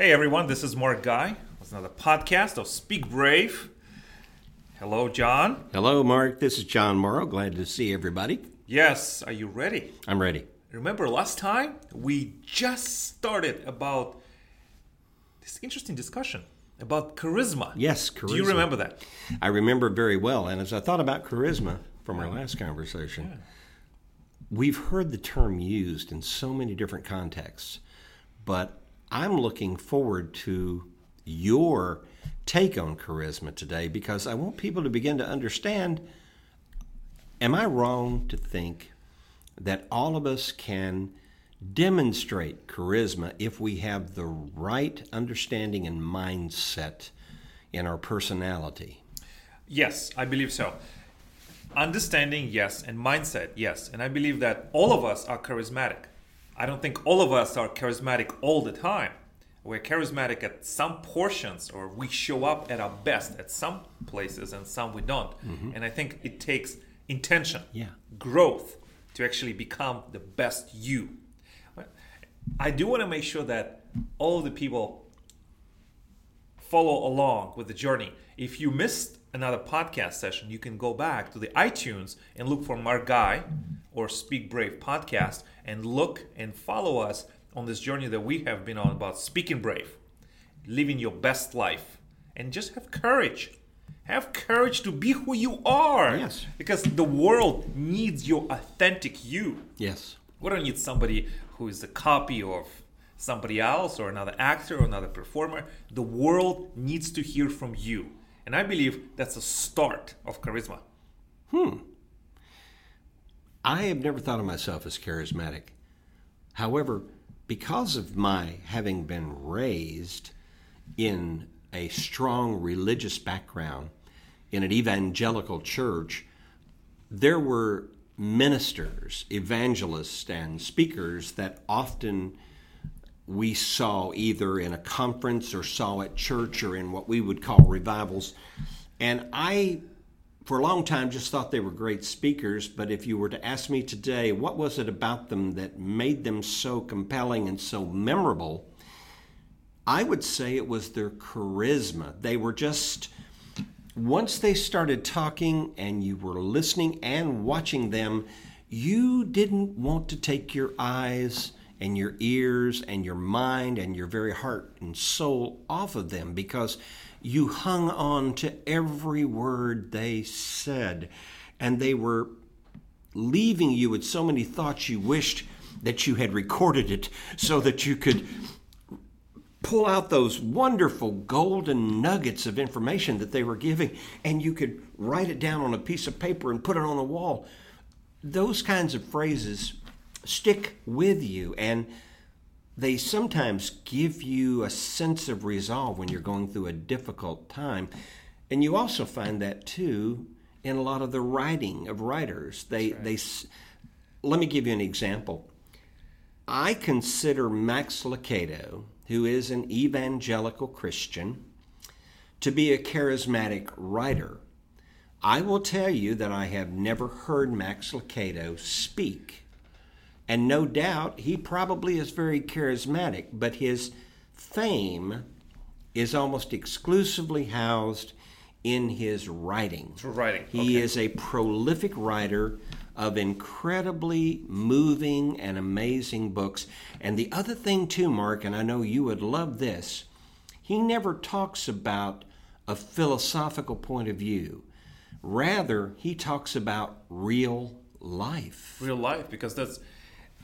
Hey everyone, this is Mark Gai. It's another podcast of Speak Brave. Hello, John. Hello, Mark. This is John Morrow. Glad to see everybody. Yes, are you ready? I'm ready. Remember last time we just started about this interesting discussion about charisma. Yes, charisma. Do you remember that? I remember very well. And as I thought about charisma from our last conversation, Yeah. we've heard the term used in so many different contexts, but I'm looking forward to your take on charisma today because I want people to begin to understand am I wrong to think that all of us can demonstrate charisma if we have the right understanding and mindset in our personality? Yes, I believe so. Understanding, yes, and mindset, yes. And I believe that all of us are charismatic. I don't think all of us are charismatic all the time. We're charismatic at some portions, or we show up at our best at some places and some we don't. Mm-hmm. And I think it takes intention, Yeah. growth to actually become the best you. I do want to make sure that all the people follow along with the journey. If you missed another podcast session, you can go back to the iTunes and look for Mark Gai or Speak Brave podcast and look and follow us on this journey that we have been on about speaking brave, living your best life, and just have courage. Have courage to be who you are. Yes. Because the world needs your authentic you. Yes. We don't need somebody who is a copy of somebody else or another actor or another performer. The world needs to hear from you. And I believe that's the start of charisma. Hmm. I have never thought of myself as charismatic. However, because of my having been raised in a strong religious background in an evangelical church, there were ministers, evangelists, and speakers that often we saw either in a conference or saw at church or in what we would call revivals. And I, for a long time, just thought they were great speakers. But if you were to ask me today, what was it about them that made them so compelling and so memorable? I would say it was their charisma. They were just, once they started talking and you were listening and watching them, you didn't want to take your eyes and your ears and your mind and your very heart and soul off of them because you hung on to every word they said. And they were leaving you with so many thoughts you wished that you had recorded it so that you could pull out those wonderful golden nuggets of information that they were giving and you could write it down on a piece of paper and put it on the wall. Those kinds of phrases stick with you and they sometimes give you a sense of resolve when you're going through a difficult time. And you also find that too in a lot of the writing of writers. They they let me give you an example. I consider Max Lucado, who is an evangelical Christian, to be a charismatic writer. I will tell you that I have never heard Max Lucado speak. And no doubt he probably is very charismatic, but his fame is almost exclusively housed in his writing. Through writing, He okay. is a prolific writer of incredibly moving and amazing books. And the other thing, too, Mark, and I know you would love this, he never talks about a philosophical point of view. Rather, he talks about real life. Real life, because that's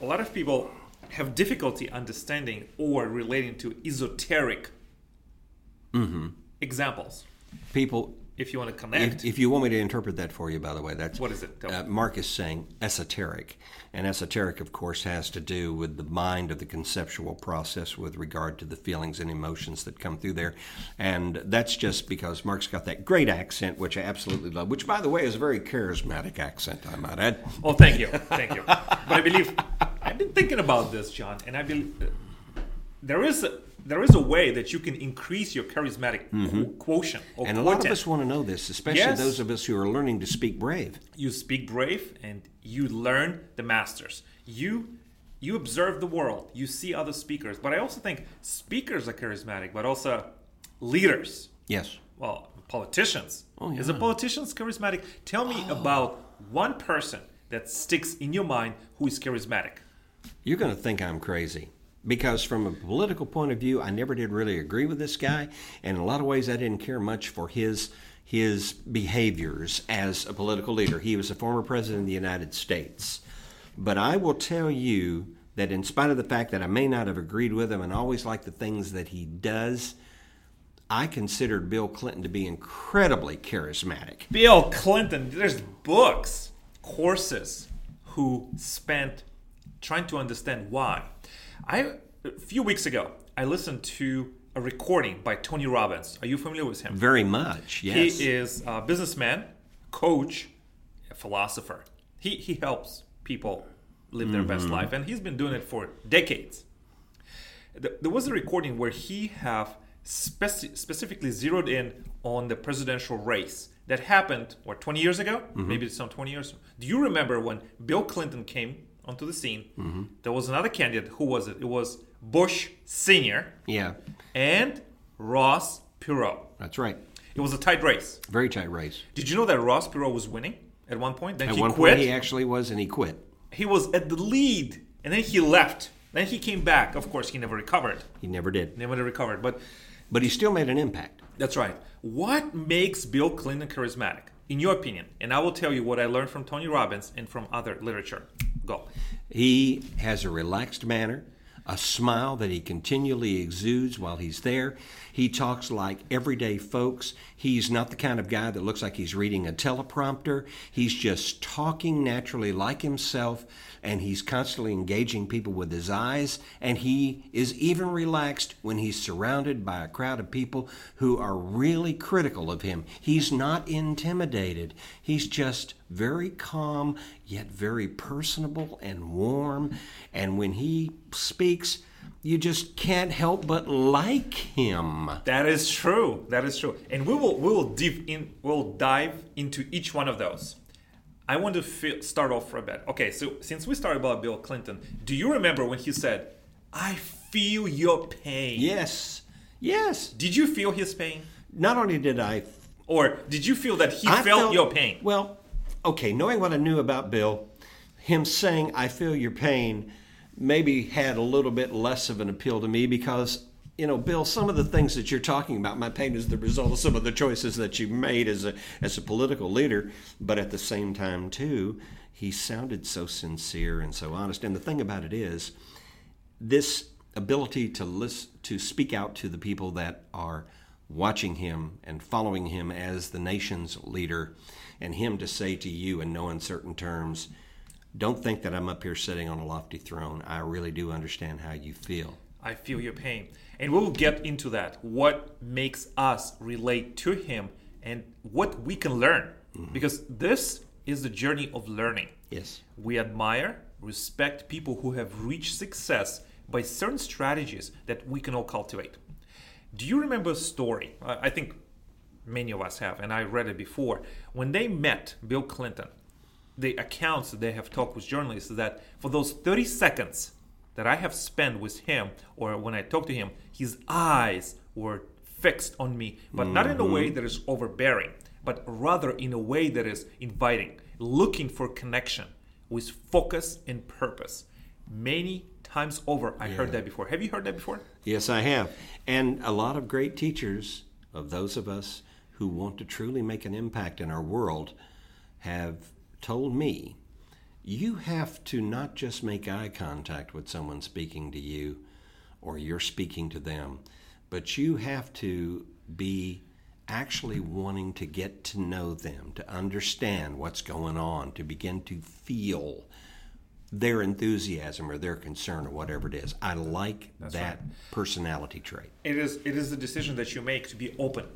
a lot of people have difficulty understanding or relating to esoteric examples. People, If you want to connect, if, if you want me to interpret that for you, by the way, that's What is it? Uh. Mark is saying esoteric, and esoteric, of course, has to do with the mind of the conceptual process with regard to the feelings and emotions that come through there, and that's just because Mark's got that great accent, which I absolutely love. Which, by the way, is a very charismatic accent, I might add. Oh, thank you, thank you. But I believe I've been thinking about this, John, and I believe uh, there is a, there is a way that you can increase your charismatic qu- quotient Mm-hmm. And a lot of us want to know this, especially Yes. those of us who are learning to speak brave. you speak brave and you learn the masters. You you observe the world, you see other speakers, but I also think speakers are charismatic, but also leaders. Yes. Well, politicians. Oh, Is a yeah. politician charismatic? Tell me about one person that sticks in your mind who is charismatic. You're going to think I'm crazy because, from a political point of view, I never did really agree with this guy, and in a lot of ways, I didn't care much for his his behaviors as a political leader. He was a former president of the United States, but I will tell you that, in spite of the fact that I may not have agreed with him and always like the things that he does. I considered Bill Clinton to be incredibly charismatic. Bill Clinton, there's books, courses who spent trying to understand why. I a few weeks ago, I listened to a recording by Tony Robbins. Are you familiar with him? Very much, yes. He is a businessman, coach, a philosopher. He he helps people live their best mm-hmm. life, and he's been doing it for decades. There was a recording where he have speci- specifically zeroed in on the presidential race that happened what 20 years ago, mm-hmm. maybe some 20 years. Do you remember when Bill Clinton came onto the scene? Mm-hmm. There was another candidate. Who was it? It was Bush Senior yeah, and Ross Perot. that's right. It was a tight race. Very tight race. Did you know that Ross Perot was winning at one point? Then At he one quit. point, he actually was, and he quit. he was at the lead, and then he left. Then he came back. Of course, he never recovered. He never did. Never recovered. But But he still made an impact. that's right. What makes Bill Clinton charismatic, in your opinion? And I will tell you what I learned from Tony Robbins and from other literature. Go. He has a relaxed manner, a smile that he continually exudes while he's there. He talks like everyday folks. He's not the kind of guy that looks like he's reading a teleprompter. He's just talking naturally like himself, and he's constantly engaging people with his eyes. And he is even relaxed when he's surrounded by a crowd of people who are really critical of him. He's not intimidated. He's just very calm, yet very personable and warm. And when he speaks, you just can't help but like him. That is true. That is true. And we will we will deep in we'll dive into each one of those. I want to feel, start off for a bit. Okay, so since we started about Bill Clinton, do you remember when he said, "I feel your pain"? Yes, yes. Did you feel his pain, Not only did I, or did you feel that he I felt, your pain? Well, okay, knowing what I knew about Bill, him saying "I feel your pain" maybe had a little bit less of an appeal to me because. You know, Bill, some of the things that you're talking about, my pain is the result of some of the choices that you've made as a as a political leader. But at the same time, too, he sounded so sincere and so honest. And the thing about it is, this ability to listen, to speak out to the people that are watching him and following him as the nation's leader, and him to say to you in no uncertain terms, "Don't think that I'm up here sitting on a lofty throne. I really do understand how you feel." I feel your pain. And we'll get into that. What makes us relate to him and what we can learn. Mm-hmm. Because this is the journey of learning. Yes. We admire, respect people who have reached success by certain strategies that we can all cultivate. Do you remember a story? I I think many of us have, and I read it before. When they met Bill Clinton, the accounts that they have talked with journalists is that for those 30 seconds that I have spent with him, or when I talked to him, his eyes were fixed on me, but not in a way mm-hmm. that is overbearing, but rather in a way that is inviting, looking for connection with focus and purpose. Many times over, I heard that before. Have you heard that before? Yes, I have. And a lot of great teachers, of those of us who want to truly make an impact in our world, have told me you have to not just make eye contact with someone speaking to you or you're speaking to them, but you have to be actually wanting to get to know them, to understand what's going on, to begin to feel their enthusiasm or their concern or whatever it is. I like that personality trait. It is it is the decision that you make to be open.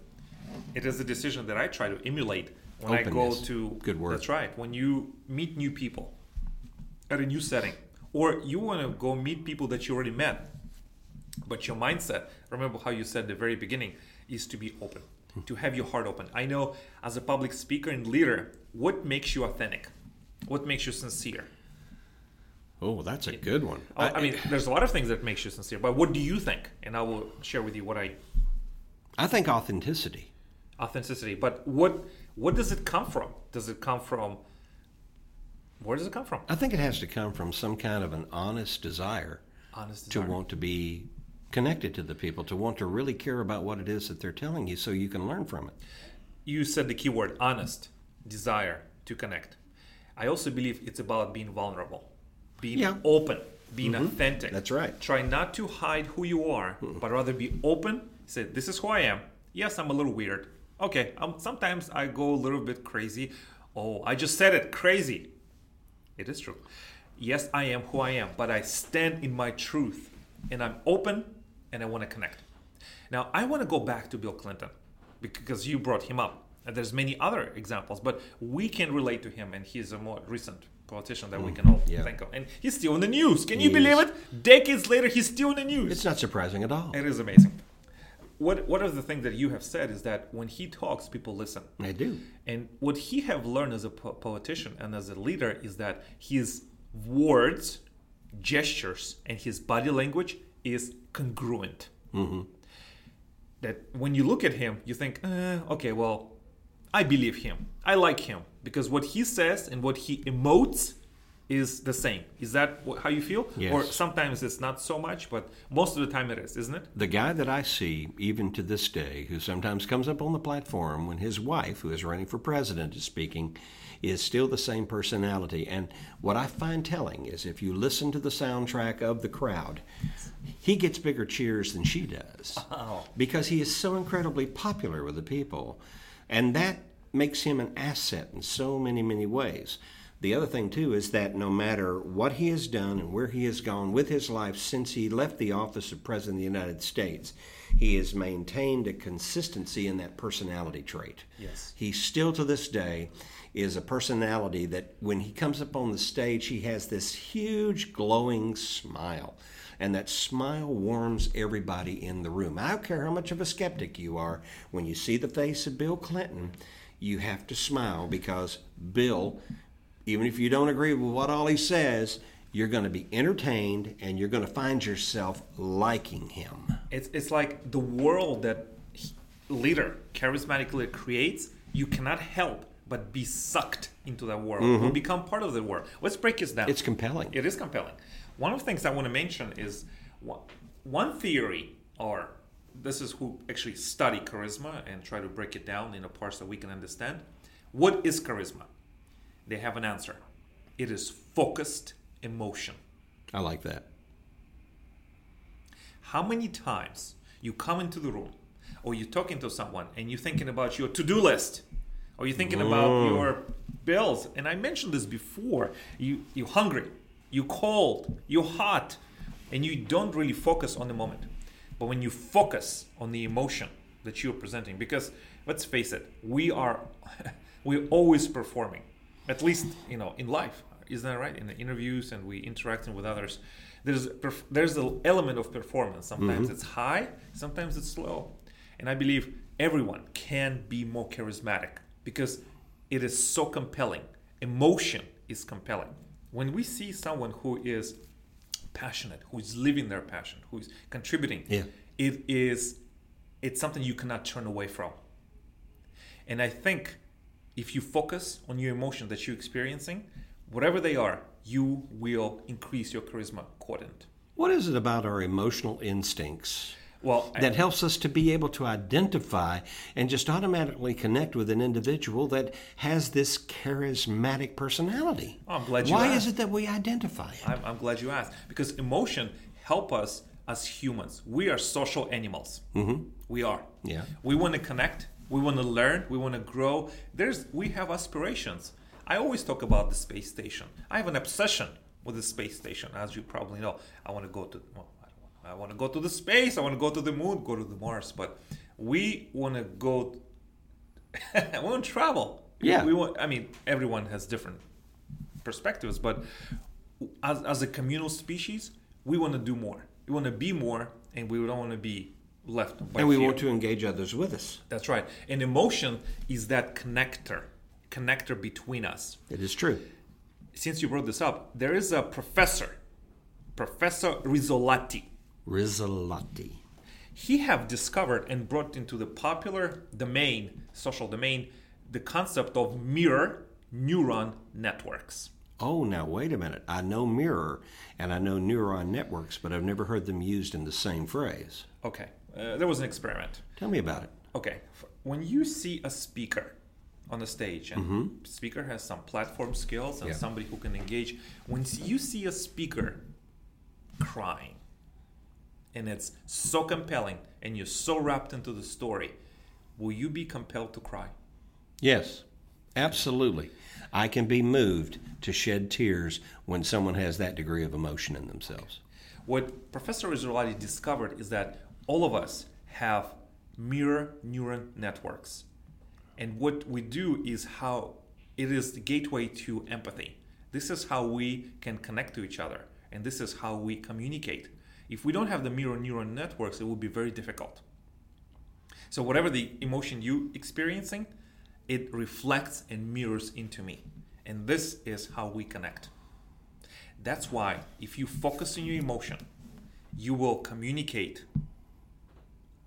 It is a decision that I try to emulate when I go to Good word. That's right. When you meet new people at a new setting, or you want to go meet people that you already met, but your mindset, remember how you said at the very beginning, is to be open, hmm. to have your heart open. I know as a public speaker and leader, what makes you authentic? What makes you sincere? Oh, that's a good one. Oh, I, I mean, there's a lot of things that makes you sincere, but what do you think? And I will share with you what I I think authenticity. Authenticity. But what what does it come from? Does it come from where does it come from? I think it has to come from some kind of an honest desire Honest to want to be connected to the people, to want to really care about what it is that they're telling you so you can learn from it. You said the keyword honest, desire to connect. I also believe it's about being vulnerable, being Yeah. open, being mm-hmm. authentic. That's right. Try not to hide who you are, but rather be open. Say, this is who I am. Yes, I'm a little weird. Okay, um, sometimes I go a little bit crazy. Oh, I just said it crazy. It is true. Yes, I am who I am, but I stand in my truth and I'm open and I want to connect. Now, I want to go back to Bill Clinton because you brought him up. And there's many other examples, but we can relate to him and he's a more recent politician that we can all Mm, yeah. think of. And he's still in the news. Can you believe is. it? Decades later, he's still in the news. It's not surprising at all. it is amazing. What, what are the things that you have said is that when he talks, people listen. I do. And what he have learned as a po- politician and as a leader is that his words, gestures, and his body language is congruent. That when you look at him, you think, uh, okay, well, I believe him. I like him because what he says and what he emotes is the same. Is that how you feel? Yes. Or sometimes it's not so much, but most of the time it is, isn't it? The guy that I see, even to this day, who sometimes comes up on the platform when his wife, who is running for president, is speaking, is still the same personality. And what I find telling is if you listen to the soundtrack of the crowd, he gets bigger cheers than she does oh. because he is so incredibly popular with the people. And that makes him an asset in so many, many ways. The other thing, too, is that no matter what he has done and where he has gone with his life since he left the office of President of the United States, he has maintained a consistency in that personality trait. Yes. He still, to this day, is a personality that when he comes up on the stage, he has this huge glowing smile. And that smile warms everybody in the room. I don't care how much of a skeptic you are, when you see the face of Bill Clinton, you have to smile because Bill, even if you don't agree with what all he says, you're going to be entertained and you're going to find yourself liking him. It's, it's like the world that he- leader, charismatic leader creates, you cannot help but be sucked into that world or mm-hmm. become part of the world. Let's break this down. It's compelling. It is compelling. One of the things I want to mention is one, one theory, or this is who actually study charisma and try to break it down in a parts that we can understand. What is charisma? They have an answer. It is focused emotion. I like that. How many times you come into the room or you're talking to someone and you're thinking about your to-do list or you're thinking about your bills and I mentioned this before you you're hungry you're cold you're hot and you don't really focus on the moment but when you focus on the emotion that you're presenting because let's face it we are we're always performing at least you know in life. Isn't that right? In the interviews and we interacting with others there's perf- there's an element of performance. Sometimes mm-hmm. it's high sometimes it's slow. And i believe everyone can be more charismatic because it is so compelling. Emotion is compelling. When we see someone who is passionate who is living their passion who is contributing Yeah. it is it's something you cannot turn away from. And I think if you focus on your emotion that you're experiencing, whatever they are, you will increase your charisma quotient. What is it about our emotional instincts Well, I- that helps us to be able to identify and just automatically connect with an individual that has this charismatic personality? Oh, I'm glad you Why asked. is it that we identify it? I'm, I'm glad you asked because emotion help us as humans. We are social animals. Mm-hmm. We are. Yeah. We want to connect. We want to learn. We want to grow. There's we have aspirations. I always talk about the space station. I have an obsession with the space station, as you probably know. I want to go to well, I, want, to go to the space. I want to go to the moon, go to the Mars. But we want to go. we want to travel. Yeah. We want. I mean, everyone has different perspectives, but as, as a communal species, we want to do more. We want to be more, and we don't want to be left and we fear. want to engage others with us. That's right. And emotion is that connector, connector between us. It is true. since you brought this up, there is a professor, Professor Rizzolatti. Rizzolatti. He have discovered and brought into the popular domain, social domain, the concept of mirror neuron networks. Oh, now wait a minute. I know mirror and I know neuron networks, but I've never heard them used in the same phrase. Okay, uh, there was an experiment. Tell me about it. Okay, when you see a speaker on the stage, and speaker has some platform skills and Yeah. somebody who can engage. When you see a speaker crying, and it's so compelling, and you're so wrapped into the story, will you be compelled to cry? Yes, absolutely. I can be moved to shed tears when someone has that degree of emotion in themselves. What Professor Rizzolatti discovered is that all of us have mirror neuron networks. And what we do is how it is the gateway to empathy. This is how we can connect to each other, and this is how we communicate. If we don't have the mirror neuron networks, it will be very difficult. So whatever the emotion you experiencing, it reflects and mirrors into me. And this is how we connect. That's why if you focus on your emotion, you will communicate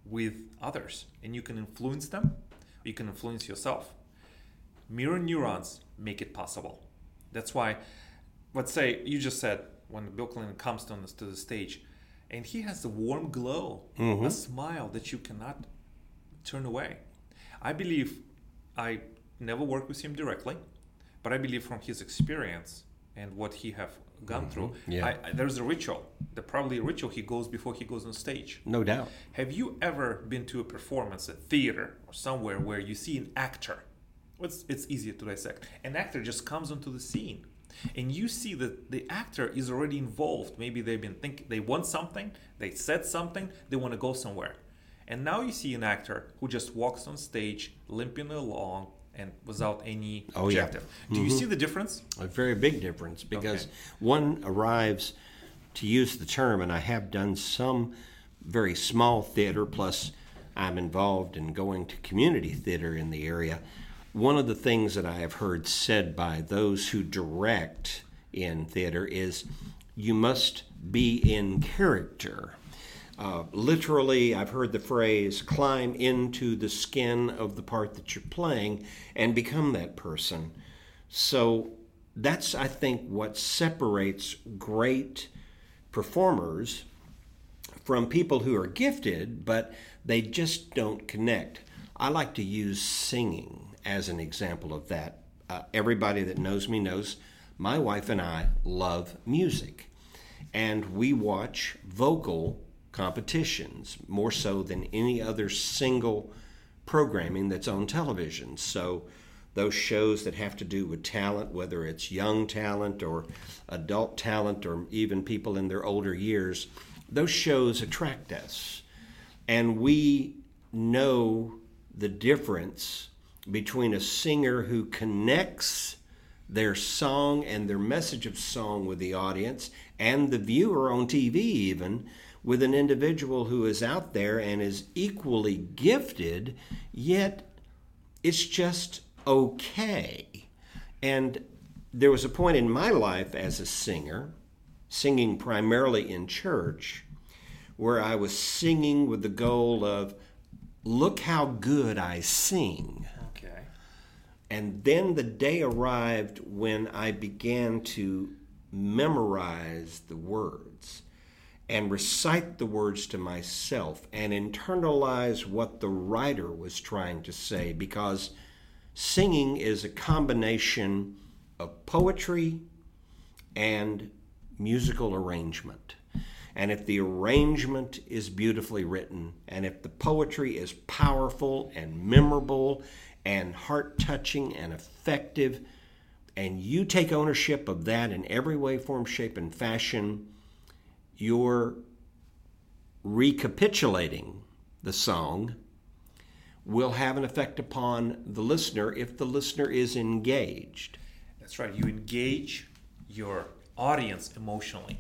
with others and you can influence them, you can influence yourself. Mirror neurons make it possible. That's why, let's say you just said when Bill Clinton comes to, to the stage and he has a warm glow, a mm-hmm. smile that you cannot turn away. I believe I never worked with him directly, but I believe from his experience and what he have gone mm-hmm. through, Yeah. I, I, there's a ritual. The probably a ritual he goes before he goes on stage. No doubt. Have you ever been to a performance, a theater, or somewhere where you see an actor? It's, it's easier to dissect. An actor just comes onto the scene, and you see that the actor is already involved. Maybe they've been thinking, they want something, they said something, they want to go somewhere. And now you see an actor who just walks on stage, limping along, and without any Oh, yeah. objective. Do you mm-hmm. see the difference? A very big difference because Okay. one arrives, to use the term, and I have done some very small theater, plus I'm involved in going to community theater in the area. One of the things that I have heard said by those who direct in theater is you must be in character. Uh, literally, I've heard the phrase climb into the skin of the part that you're playing and become that person. So that's, I think, what separates great performers from people who are gifted, but they just don't connect. I like to use singing as an example of that. Uh, everybody that knows me knows my wife and I love music, and we watch vocal competitions more so than any other single programming that's on television. So, those shows that have to do with talent, whether it's young talent or adult talent or even people in their older years, those shows attract us. And we know the difference between a singer who connects their song and their message of song with the audience and the viewer on TV, even with an individual who is out there and is equally gifted, yet it's just okay. And there was a point in my life as a singer, singing primarily in church, where I was singing with the goal of, look how good I sing. Okay. And then the day arrived when I began to memorize the words and recite the words to myself and internalize what the writer was trying to say because singing is a combination of poetry and musical arrangement. And if the arrangement is beautifully written, and if the poetry is powerful and memorable and heart touching and effective, and you take ownership of that in every way, form, shape, and fashion, you're recapitulating the song will have an effect upon the listener if the listener is engaged. That's right. You engage your audience emotionally.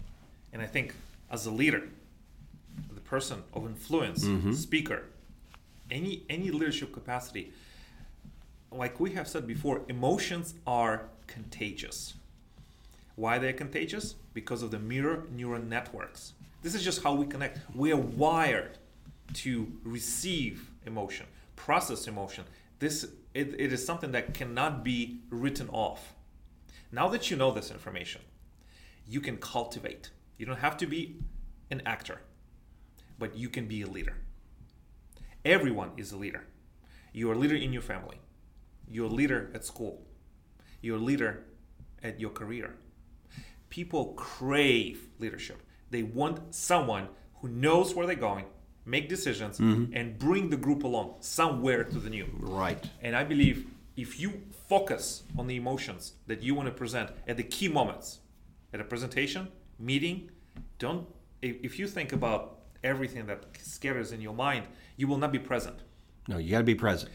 And I think as a leader, the person of influence, mm-hmm. speaker, any any leadership capacity, like we have said before, emotions are contagious. Why they're contagious? Because of the mirror neuron networks. This is just how we connect. We are wired to receive emotion, process emotion. This it, it is something that cannot be written off. Now that you know this information, you can cultivate. You don't have to be an actor, but you can be a leader. Everyone is a leader. You're a leader in your family. You're a leader at school. You're a leader at your career. People crave leadership. They want someone who knows where they're going, make decisions, mm-hmm. and bring the group along somewhere to the new. Right. And I believe if you focus on the emotions that you want to present at the key moments, at a presentation, meeting, don't if, if you think about everything that scatters in your mind, you will not be present. No, you got to be present.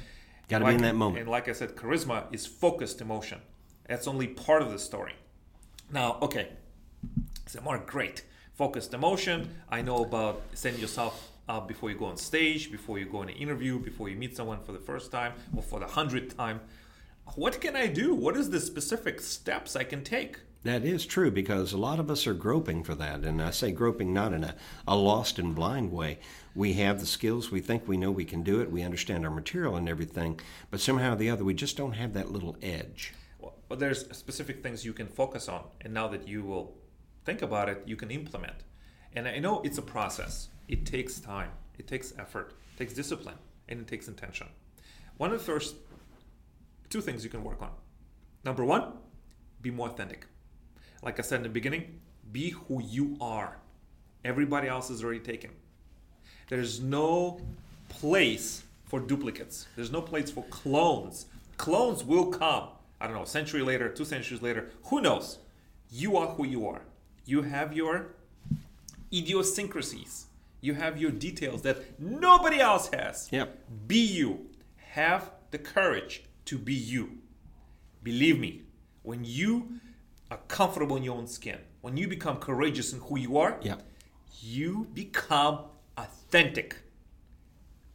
Got to Like- be in that moment. And like I said, charisma is focused emotion. That's only part of the story. Now, okay, so Mark, great. Focused emotion. I know about setting yourself up before you go on stage, before you go in an interview, before you meet someone for the first time or for the hundredth time. What can I do? What is the specific steps I can take? That is true because a lot of us are groping for that. And I say groping not in a, a lost and blind way. We have the skills, we think we know we can do it, we understand our material and everything, but somehow or the other, we just don't have that little edge. But there's specific things you can focus on, and now that you will think about it, you can implement. And I know it's a process. It takes time, it takes effort, it takes discipline, and it takes intention. One of the first two things you can work on. Number one, be more authentic. Like I said in the beginning, be who you are. Everybody else is already taken. There's no place for duplicates. There's no place for clones. Clones will come. I don't know, a century later, two centuries later. Who knows? You are who you are. You have your idiosyncrasies. You have your details that nobody else has. Yep. Be you. Have the courage to be you. Believe me, when you are comfortable in your own skin, when you become courageous in who you are, Yep. you become authentic.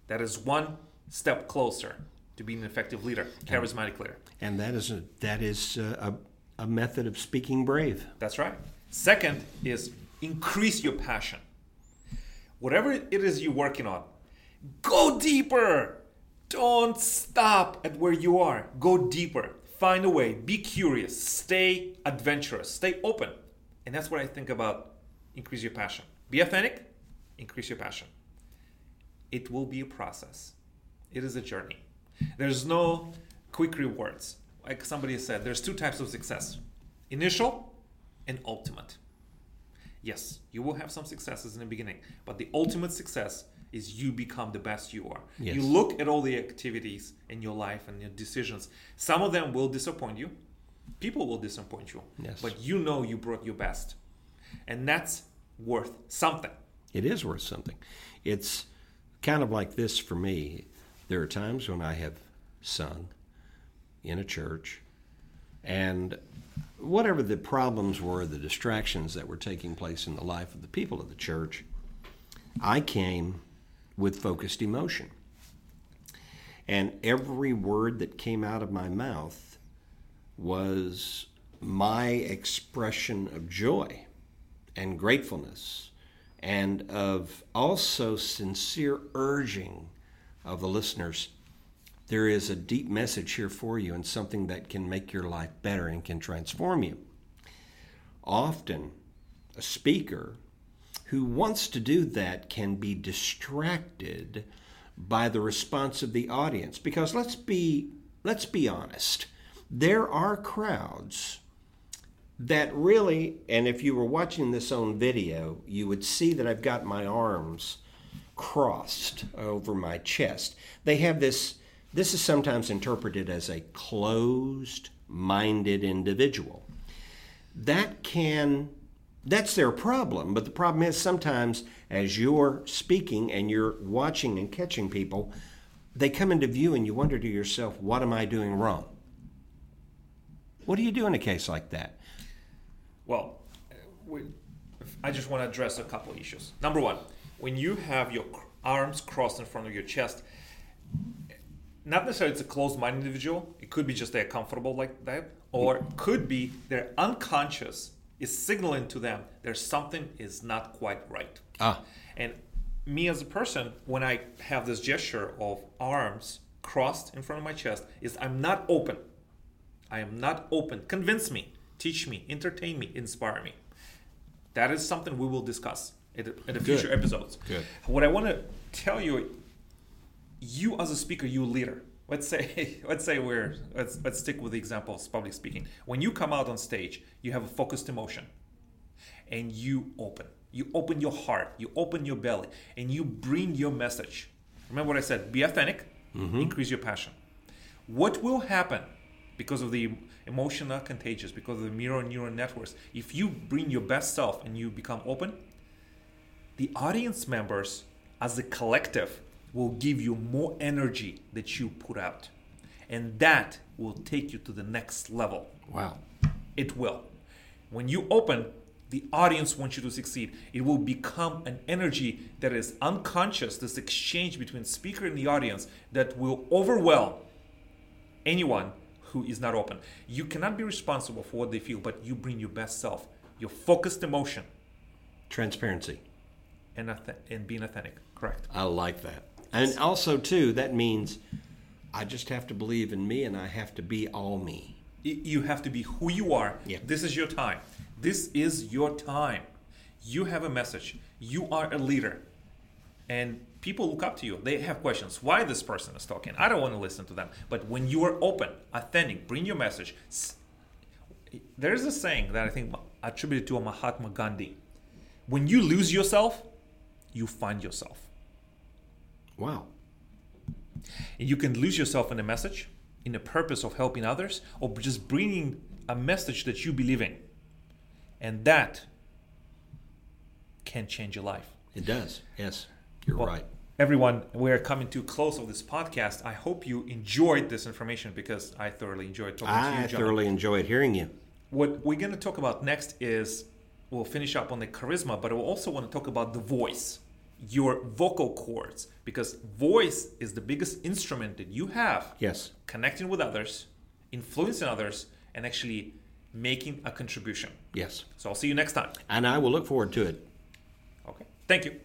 That is one step closer to be an effective leader, charismatic leader. And that is a, that is a, a, a method of speaking brave. That's right. Second is increase your passion. Whatever it is you're working on, go deeper. Don't stop at where you are. Go deeper. Find a way. Be curious. Stay adventurous. Stay open. And that's what I think about increase your passion. Be authentic, increase your passion. It will be a process. It is a journey. There's no quick rewards. Like somebody said, there's two types of success initial and ultimate. Yes, you will have some successes in the beginning, but the ultimate success is you become the best you are. Yes. You look at all the activities in your life and your decisions. Some of them will disappoint you. People will disappoint you. Yes. But you know you brought your best. And that's worth something. It is worth something. It's kind of like this for me. There are times when I have sung in a church, and whatever the problems were, the distractions that were taking place in the life of the people of the church, I came with focused emotion. And every word that came out of my mouth was my expression of joy and gratefulness and of also sincere urging of the listeners there is a deep message here for you and something that can make your life better and can transform you. Often, a speaker who wants to do that can be distracted by the response of the audience because let's be let's be honest there are crowds that really, and if you were watching this on video, you would see that I've got my arms crossed over my chest. They have this, this is sometimes interpreted as a closed minded individual. That can, that's their problem, but the problem is sometimes as you're speaking and you're watching and catching people, they come into view and you wonder to yourself, what am I doing wrong? What do you do in a case like that? Well, we, I just want to address a couple issues. Number one, when you have your arms crossed in front of your chest, not necessarily it's a closed-minded individual. It could be just they're comfortable like that, or it could be their unconscious is signaling to them there's something is not quite right. Ah. And me as a person, when I have this gesture of arms crossed in front of my chest, is I'm not open. I am not open. Convince me, teach me, entertain me, inspire me. That is something we will discuss at, at a future episodes. Good. What I want to tell you, you as a speaker, you leader. Let's say, let's say we're let's let's stick with the example of public speaking. When you come out on stage, you have a focused emotion, and you open. You open your heart. You open your belly, and you bring your message. Remember what I said? Be authentic. Mm-hmm. Increase your passion. What will happen because of the emotion are contagious, because of the mirror neural networks? If you bring your best self and you become open, the audience members as a collective will give you more energy that you put out. And that will take you to the next level. Wow. it will. When you open the audience wants you to succeed. It will become an energy that is unconscious this exchange between speaker and the audience that will overwhelm anyone who is not open. You cannot be responsible for what they feel but you bring your best self your focused emotion. Transparency. And, and being authentic correct I like that. And also, too, that means I just have to believe in me and I have to be all me. You have to be who you are. Yeah. This is your time. This is your time. You have a message. You are a leader. And people look up to you. They have questions. Why this person is talking? I don't want to listen to them. But when you are open, authentic, bring your message. There's a saying that I think attributed to Mahatma Gandhi. When you lose yourself, you find yourself. Wow. And you can lose yourself in a message, in the purpose of helping others, or just bringing a message that you believe in. And that can change your life. It does. Yes. You're Well, right. Everyone, we're coming to close of this podcast. I hope you enjoyed this information because I thoroughly enjoyed talking to you, John. thoroughly enjoyed hearing you. What we're going to talk about next is we'll finish up on the charisma, but we'll also want to talk about the voice, your vocal cords, because voice is the biggest instrument that you have Yes. connecting with others, influencing others, and actually making a contribution. Yes. So I'll see you next time. And I will look forward to it. Okay. Thank you.